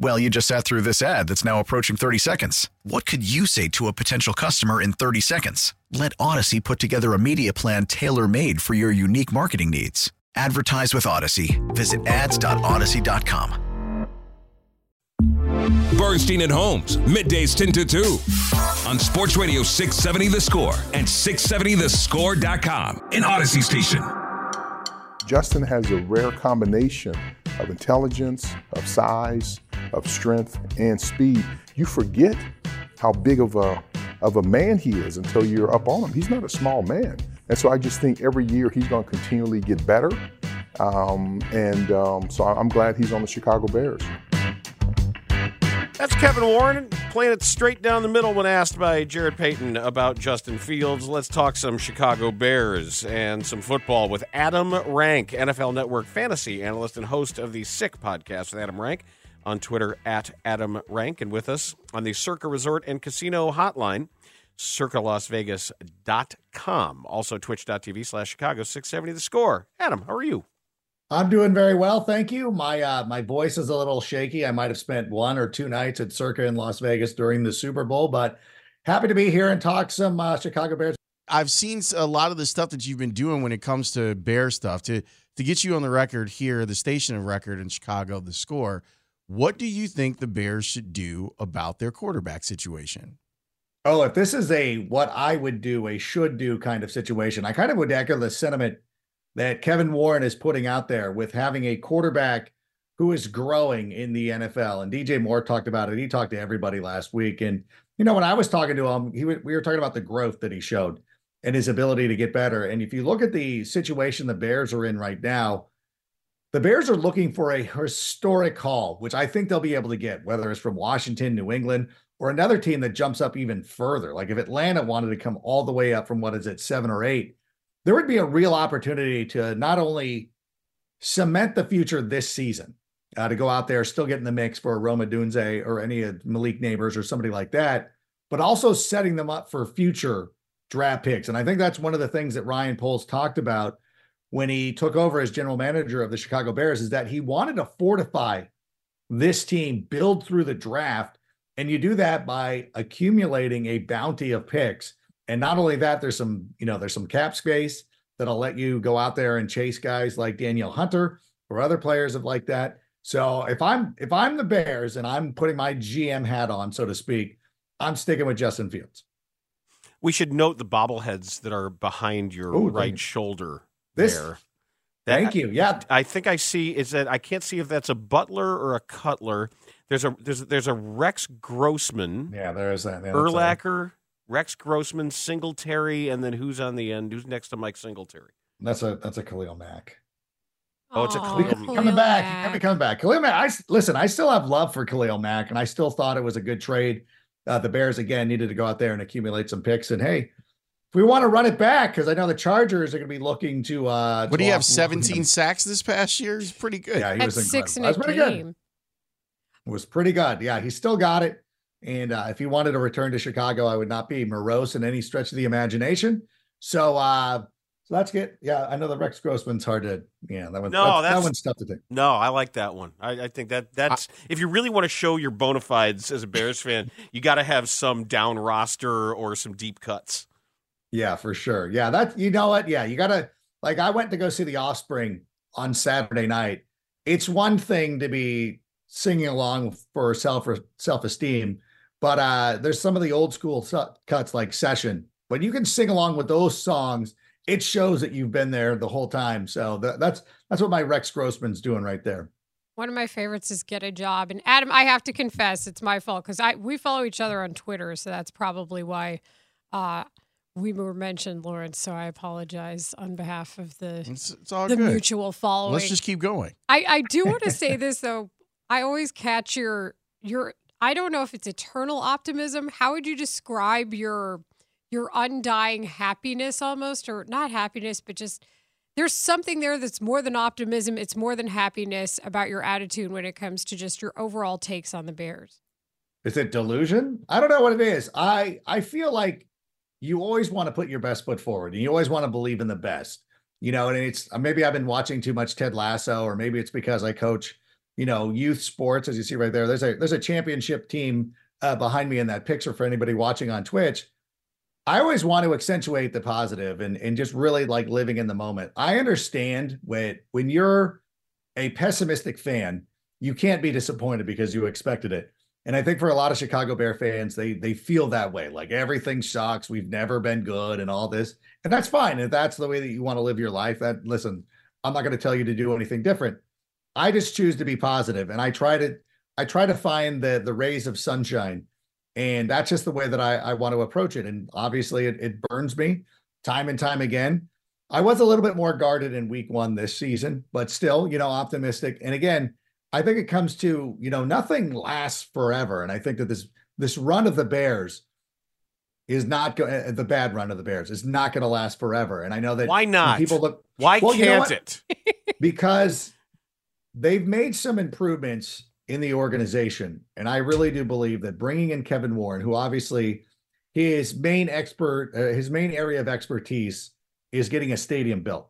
Well, you just sat through this ad that's now approaching 30 seconds. What could you say to a potential customer in 30 seconds? Let Audacy put together a media plan tailor made for your unique marketing needs. Advertise with Audacy. Visit ads.audacy.com. Bernstein and Holmes, middays 10 to 2 on Sports Radio 670 The Score and 670thescore.com in Audacy Station. Justin has a rare combination of intelligence, of size, of strength, and speed. You forget how big of a of a man he is until you're up on him. He's not a small man, and so I just think every year he's going to continually get better. Um, and um, so I'm glad he's on the Chicago Bears. That's Kevin Warren playing it straight down the middle when asked by Jarrett Payton about Justin Fields. Let's talk some Chicago Bears and some football with Adam Rank, NFL Network fantasy analyst and host of the Sick podcast with Adam Rank on Twitter at Adam Rank and with us on the Circa Resort and Casino hotline, circalasvegas.com. Also twitch.tv slash Chicago 670 the score. Adam, how are you? I'm doing very well, thank you. My uh, my voice is a little shaky. I might have spent one or two nights at Circa in Las Vegas during the Super Bowl, but happy to be here and talk some uh, Chicago Bears. I've seen a lot of the stuff that you've been doing when it comes to Bear stuff to to get you on the record here, the station of record in Chicago, the score. What do you think the Bears should do about their quarterback situation? Oh, if this is a what I would do, a should do kind of situation, I kind of would echo the sentiment that Kevin Warren is putting out there with having a quarterback who is growing in the NFL. And DJ Moore talked about it. He talked to everybody last week. And, you know, when I was talking to him, he we were talking about the growth that he showed and his ability to get better. And if you look at the situation the Bears are in right now, the Bears are looking for a historic haul, which I think they'll be able to get, whether it's from Washington, New England, or another team that jumps up even further. Like if Atlanta wanted to come all the way up from what is it, seven or eight, there would be a real opportunity to not only cement the future this season, uh, to go out there, still get in the mix for Rome Odunze or any of Malik Nabers or somebody like that, but also setting them up for future draft picks. And I think that's one of the things that Ryan Poles talked about when he took over as general manager of the Chicago Bears is that he wanted to fortify this team, build through the draft. And you do that by accumulating a bounty of picks and not only that, there's some, you know, there's some cap space that'll let you go out there and chase guys like Danielle Hunter or other players of like that. So if I'm if I'm the Bears and I'm putting my GM hat on, so to speak, I'm sticking with Justin Fields. We should note the bobbleheads that are behind your Ooh, right shoulder this, there. That, thank you. Yeah, I think I see. Is that I can't see if that's a Butler or a Cutler. There's a there's there's a Rex Grossman. Yeah, there is that. Yeah, Urlacher. Rex Grossman, Singletary, and then who's on the end? Who's next to Mike Singletary? That's a that's a Khalil Mack. Oh, it's a Khalil, Khalil coming back. Mack. He coming back. Khalil Mack. I listen. I still have love for Khalil Mack, and I still thought it was a good trade. Uh, the Bears again needed to go out there and accumulate some picks. And hey, if we want to run it back, because I know the Chargers are going to be looking to. uh What do you have? Seventeen sacks this past year. He's pretty good. Yeah, he That's was six in a game. Good. It was pretty good. Yeah, he still got it. And uh, if he wanted to return to Chicago, I would not be morose in any stretch of the imagination. So, uh, so that's good. yeah, I know the Rex Grossman's hard to, yeah, that one, no, that's, that one's tough to take. No, I like that one. I, I think that that's, I, if you really want to show your bona fides as a Bears fan, you got to have some down roster or some deep cuts. Yeah, for sure. Yeah, that, you know what? Yeah, you got to, like, I went to go see the offspring on Saturday night. It's one thing to be singing along for self self esteem but uh, there's some of the old school cuts like Session. When you can sing along with those songs, it shows that you've been there the whole time. So th- that's that's what my Rex Grossman's doing right there. One of my favorites is get a job. And Adam, I have to confess, it's my fault because I we follow each other on Twitter, so that's probably why uh, we were mentioned, Laurence. So I apologize on behalf of the It's, it's all the good. mutual following. Let's just keep going. I, I do want to say this though. I always catch your your I don't know if it's eternal optimism. How would you describe your your undying happiness almost or not happiness but just there's something there that's more than optimism, it's more than happiness about your attitude when it comes to just your overall takes on the Bears. Is it delusion? I don't know what it is. I I feel like you always want to put your best foot forward and you always want to believe in the best. You know, and it's maybe I've been watching too much Ted Lasso, or maybe it's because I coach, you know, youth sports, as you see right there. There's a there's a championship team uh, behind me in that picture for anybody watching on Twitch. I always want to accentuate the positive and and just really like living in the moment. I understand when when you're a pessimistic fan, you can't be disappointed because you expected it. And I think for a lot of Chicago Bear fans, they they feel that way. Like everything sucks. We've never been good and all this. And that's fine. If that's the way that you want to live your life, that listen, I'm not going to tell you to do anything different. I just choose to be positive and I try to I try to find the the rays of sunshine. And that's just the way that I, I want to approach it. And obviously it, it burns me time and time again. I was a little bit more guarded in week one this season, but still, you know, optimistic. And again, I think it comes to, you know, nothing lasts forever. And I think that this this run of the Bears is not going the bad run of the Bears is not going to last forever. And I know that Why not? people look Why Well, can't what? it? because they've made some improvements in the organization. And I really do believe that bringing in Kevin Warren, who obviously his main expert, uh, his main area of expertise is getting a stadium built.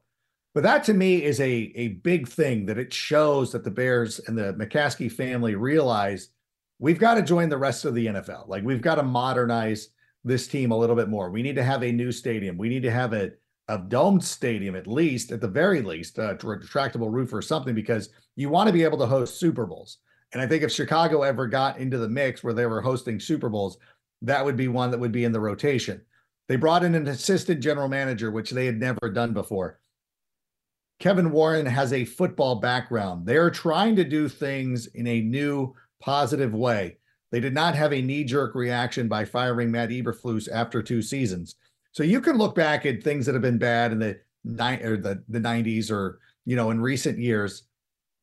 But that to me is a, a big thing that it shows that the Bears and the McCaskey family realize we've got to join the rest of the NFL. Like we've got to modernize this team a little bit more. We need to have a new stadium. We need to have a, a domed stadium, at least, at the very least, a retractable roof or something, because you want to be able to host Super Bowls. And I think if Chicago ever got into the mix where they were hosting Super Bowls, that would be one that would be in the rotation. They brought in an assistant general manager, which they had never done before. Kevin Warren has a football background. They're trying to do things in a new, positive way. They did not have a knee jerk reaction by firing Matt Eberflus after two seasons. So you can look back at things that have been bad in the or the, the 90s or, you know, in recent years.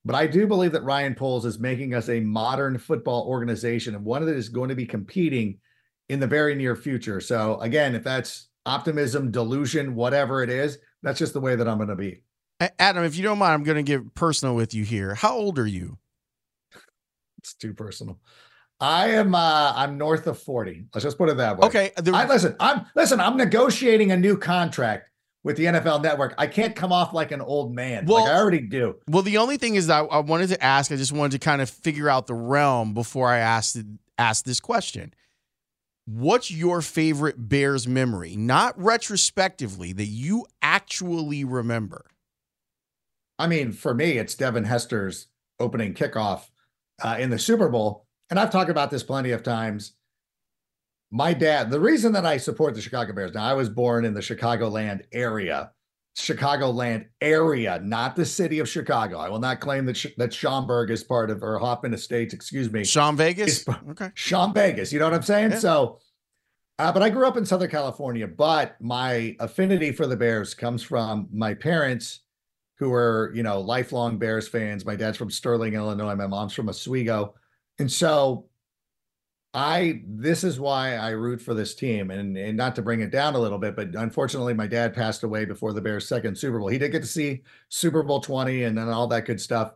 But I do believe that Ryan Poles is making us a modern football organization and one that is going to be competing in the very near future. So again, if that's optimism, delusion, whatever it is, that's just the way that I'm going to be. Adam, if you don't mind, I'm going to get personal with you here. How old are you? It's too personal. I am uh I'm north of 40. Let's just put it that way. Okay, the- I listen, I'm listen, I'm negotiating a new contract with the NFL network. I can't come off like an old man. Well- like I already do. Well, the only thing is that I wanted to ask. I just wanted to kind of figure out the realm before I asked asked this question. What's your favorite Bears memory, not retrospectively, that you actually remember? I mean, for me, it's Devin Hester's opening kickoff uh, in the Super Bowl. And I've talked about this plenty of times. My dad, the reason that I support the Chicago Bears, now I was born in the Chicagoland area, Chicagoland area, not the city of Chicago. I will not claim that, that Schaumburg is part of, or Hoffman Estates, excuse me. Sean Vegas. Okay. Sean Vegas. You know what I'm saying? Yeah. So, uh, but I grew up in Southern California, but my affinity for the Bears comes from my parents who were, you know, lifelong Bears fans. My dad's from Sterling, Illinois. My mom's from Oswego. And so I, this is why I root for this team and, and not to bring it down a little bit, but unfortunately my dad passed away before the Bears second Super Bowl. He did get to see Super Bowl 20 and then all that good stuff.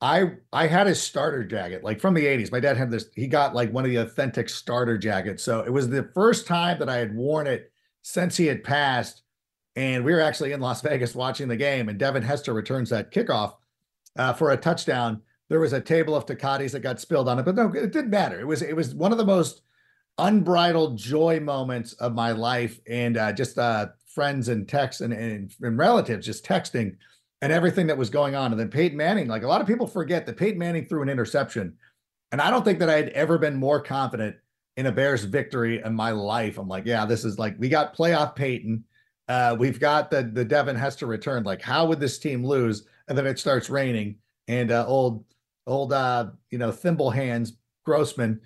I I had his starter jacket like from the 80s. My dad had this, he got like one of the authentic starter jackets. So it was the first time that I had worn it since he had passed. And we were actually in Las Vegas watching the game, and Devin Hester returns that kickoff uh, for a touchdown. There was a table of Tecatis that got spilled on it, but no, it didn't matter. It was it was one of the most unbridled joy moments of my life, and uh, just uh, friends and texts and, and and relatives just texting and everything that was going on. And then Peyton Manning, like a lot of people forget that Peyton Manning threw an interception, and I don't think that I had ever been more confident in a Bears victory in my life. I'm like, yeah, this is like we got playoff Peyton. Uh, we've got the the Devin Hester return. Like, how would this team lose? And then it starts raining. and uh, old old uh, you know thimble hands Grossman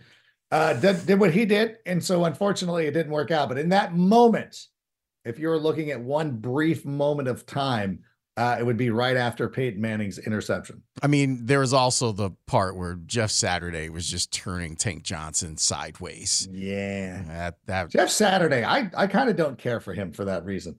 uh, did, did what he did, and so unfortunately it didn't work out. But in that moment, if you were looking at one brief moment of time, uh, it would be right after Peyton Manning's interception. I mean, there was also the part where Jeff Saturday was just turning Tank Johnson sideways. Yeah, that, that Jeff Saturday, I I kind of don't care for him for that reason.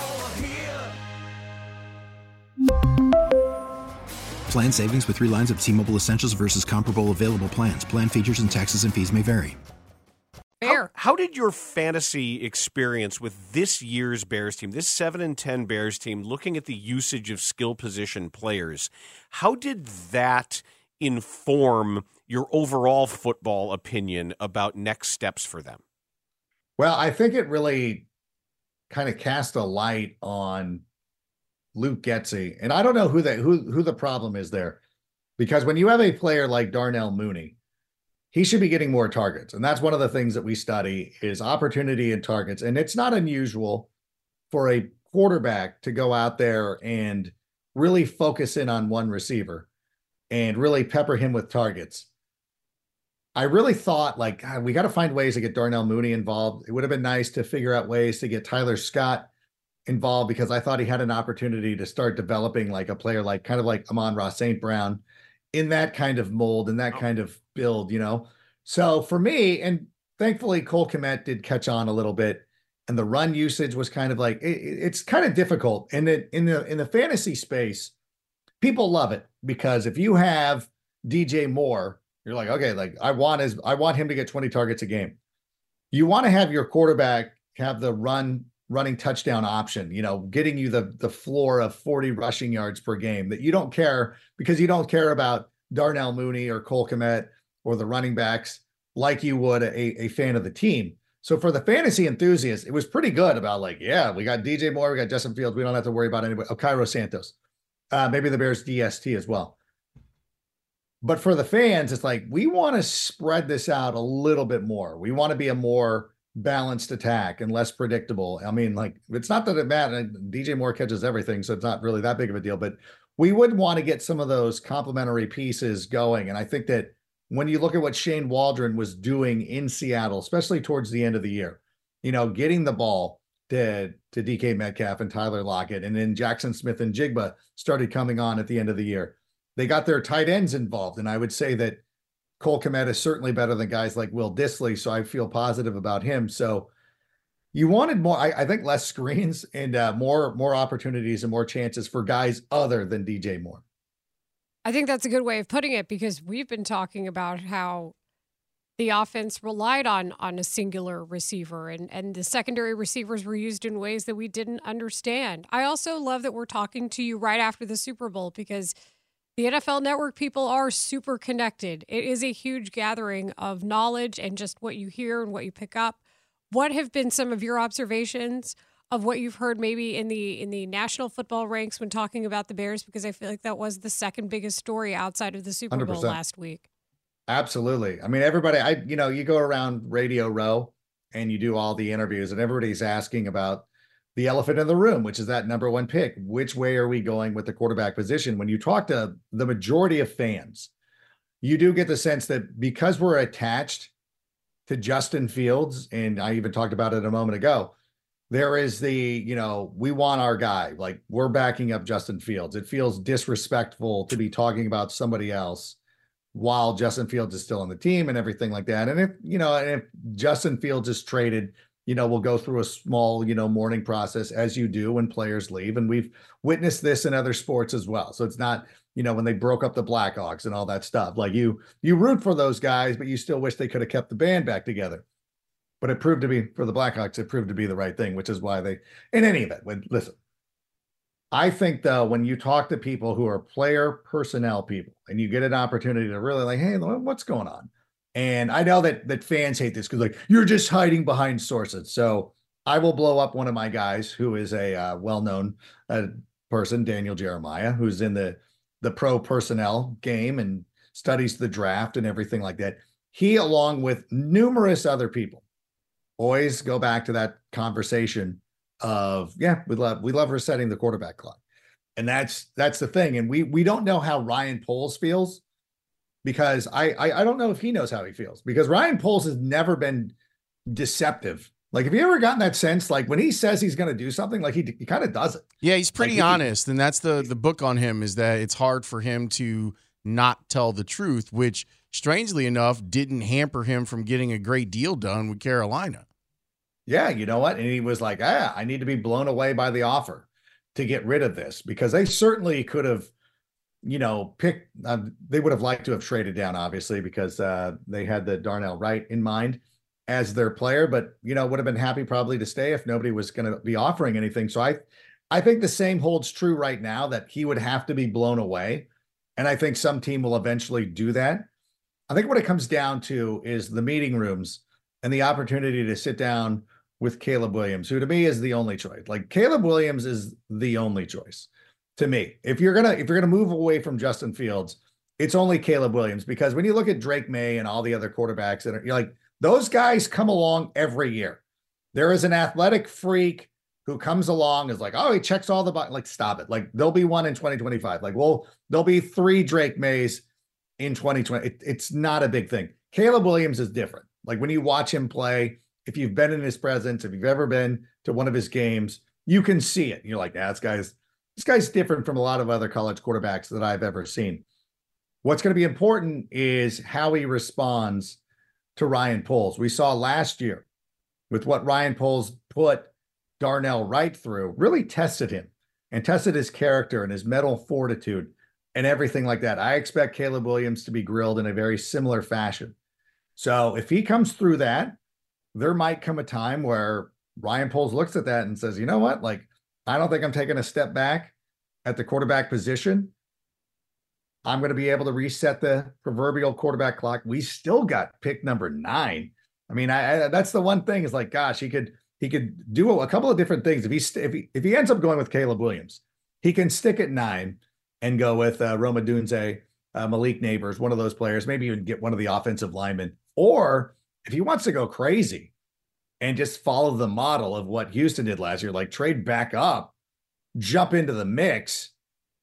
Plan savings with three lines of T Mobile Essentials versus comparable available plans. Plan features and taxes and fees may vary. How, how did your fantasy experience with this year's Bears team, this 7 and 10 Bears team, looking at the usage of skill position players, how did that inform your overall football opinion about next steps for them? Well, I think it really kind of cast a light on Luke Getsy, and I don't know who the who who the problem is there, because when you have a player like Darnell Mooney, he should be getting more targets, and that's one of the things that we study is opportunity and targets, and it's not unusual for a quarterback to go out there and really focus in on one receiver and really pepper him with targets. I really thought like God, we got to find ways to get Darnell Mooney involved. It would have been nice to figure out ways to get Tyler Scott involved because I thought he had an opportunity to start developing like a player like kind of like Amon-Ra St. Brown in that kind of mold and that oh. kind of build, you know. So for me, and thankfully Cole Kmet did catch on a little bit, and the run usage was kind of like it, it's kind of difficult. And in, in the in the fantasy space, people love it because if you have DJ Moore, you're like, okay, like I want his I want him to get 20 targets a game. You want to have your quarterback have the run running touchdown option, you know, getting you the the floor of 40 rushing yards per game that you don't care because you don't care about Darnell Mooney or Cole Kmet or the running backs like you would a, a fan of the team. So for the fantasy enthusiasts, it was pretty good about like, yeah, we got DJ Moore, we got Justin Fields, we don't have to worry about anybody. Oh, Cairo Santos, uh, maybe the Bears DST as well. But for the fans, it's like we want to spread this out a little bit more. We want to be a more balanced attack and less predictable. I mean, like it's not that it matters. DJ Moore catches everything, so it's not really that big of a deal. But we would want to get some of those complementary pieces going. And I think that when you look at what Shane Waldron was doing in Seattle, especially towards the end of the year, you know, getting the ball to to DK Metcalf and Tyler Lockett, and then Jackson Smith-Njigba started coming on at the end of the year. They got their tight ends involved, and I would say that Cole Kmet is certainly better than guys like Will Dissly, so I feel positive about him. So you wanted more, I, I think, less screens and uh, more more opportunities and more chances for guys other than DJ Moore. I think that's a good way of putting it because we've been talking about how the offense relied on on a singular receiver and and the secondary receivers were used in ways that we didn't understand. I also love that we're talking to you right after the Super Bowl because the NFL network people are super connected. It is a huge gathering of knowledge and just what you hear and what you pick up. What have been some of your observations of what you've heard maybe in the in the national football ranks when talking about the Bears because I feel like that was the second biggest story outside of the Super Bowl 100%. last week. Absolutely. I mean everybody I you know you go around Radio Row and you do all the interviews and everybody's asking about the elephant in the room, which is that number one pick. Which way are we going with the quarterback position? When you talk to the majority of fans, you do get the sense that because we're attached to Justin Fields, and I even talked about it a moment ago, there is the, you know, we want our guy. Like we're backing up Justin Fields. It feels disrespectful to be talking about somebody else while Justin Fields is still on the team and everything like that. And if, you know, and if Justin Fields is traded, you know, we'll go through a small, you know, mourning process as you do when players leave. And we've witnessed this in other sports as well. So it's not, you know, when they broke up the Blackhawks and all that stuff. Like you, you root for those guys, but you still wish they could have kept the band back together. But it proved to be for the Blackhawks, it proved to be the right thing, which is why they, in any event, when listen, I think though, when you talk to people who are player personnel people and you get an opportunity to really like, hey, what's going on? And I know that that fans hate this because like you're just hiding behind sources. So I will blow up one of my guys who is a uh, well-known uh, person, Daniel Jeremiah, who's in the the pro personnel game and studies the draft and everything like that. He, along with numerous other people, always go back to that conversation of yeah, we love we love resetting the quarterback clock, and that's that's the thing. And we we don't know how Ryan Poles feels because I, I I don't know if he knows how he feels because Ryan Poles has never been deceptive. Like, have you ever gotten that sense? Like when he says he's going to do something, like he, he kind of does it. Yeah, he's pretty Like, he- honest, and that's the the book on him is that it's hard for him to not tell the truth, which strangely enough didn't hamper him from getting a great deal done with Carolina. Yeah, you know what? And he was like, ah, I need to be blown away by the offer to get rid of this because they certainly could have, you know, pick. uh, they would have liked to have traded down, obviously, because uh, they had the Darnell Wright in mind as their player, but, you know, would have been happy probably to stay if nobody was going to be offering anything. So I, I think the same holds true right now that he would have to be blown away. And I think some team will eventually do that. I think what it comes down to is the meeting rooms and the opportunity to sit down with Caleb Williams, who to me is the only choice. Like Caleb Williams is the only choice to me. If you're gonna if you're gonna move away from Justin Fields, it's only Caleb Williams because when you look at Drake Maye and all the other quarterbacks, and you're like those guys come along every year. There is an athletic freak who comes along is like, oh, he checks all the box. Like, stop it. Like, there'll be one in 2025. Like, well, there'll be three Drake Mayes in 2020. It, it's not a big thing. Caleb Williams is different. Like when you watch him play, if you've been in his presence, if you've ever been to one of his games, you can see it. You're like, nah, this guy's this guy's different from a lot of other college quarterbacks that I've ever seen. What's going to be important is how he responds to Ryan Poles. We saw last year with what Ryan Poles put Darnell Wright through, really tested him and tested his character and his mental fortitude and everything like that. I expect Caleb Williams to be grilled in a very similar fashion. So if he comes through that, there might come a time where Ryan Poles looks at that and says, you know what? Like, I don't think I'm taking a step back at the quarterback position. I'm going to be able to reset the proverbial quarterback clock. We still got pick number nine. I mean, I, I that's the one thing is like, gosh, he could he could do a, couple of different things. If he st- if he if he ends up going with Caleb Williams, he can stick at nine and go with uh, Rome Odunze, uh, Malik Nabers, one of those players. Maybe even get one of the offensive linemen. Or if he wants to go crazy and just follow the model of what Houston did last year, like trade back up, jump into the mix,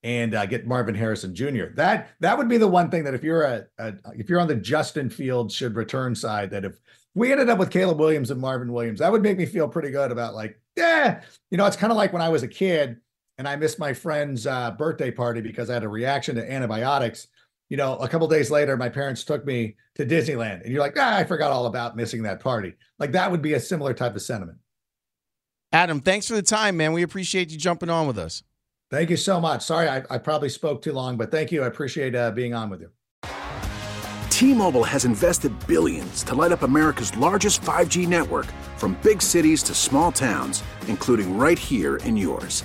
and uh, get Marvin Harrison Jr. That that would be the one thing that if you're a, a if you're on the Justin Fields should return side, that if we ended up with Caleb Williams and Marvin Williams, that would make me feel pretty good about like, yeah, you know, it's kind of like when I was a kid and I missed my friend's uh, birthday party because I had a reaction to antibiotics. You know, a couple days later, my parents took me to Disneyland, and you're like, ah, I forgot all about missing that party. Like that would be a similar type of sentiment. Adam, thanks for the time, man. We appreciate you jumping on with us. Thank you so much. Sorry, I, I probably spoke too long, but thank you. I appreciate uh, being on with you. T-Mobile has invested billions to light up America's largest 5G network from big cities to small towns, including right here in yours.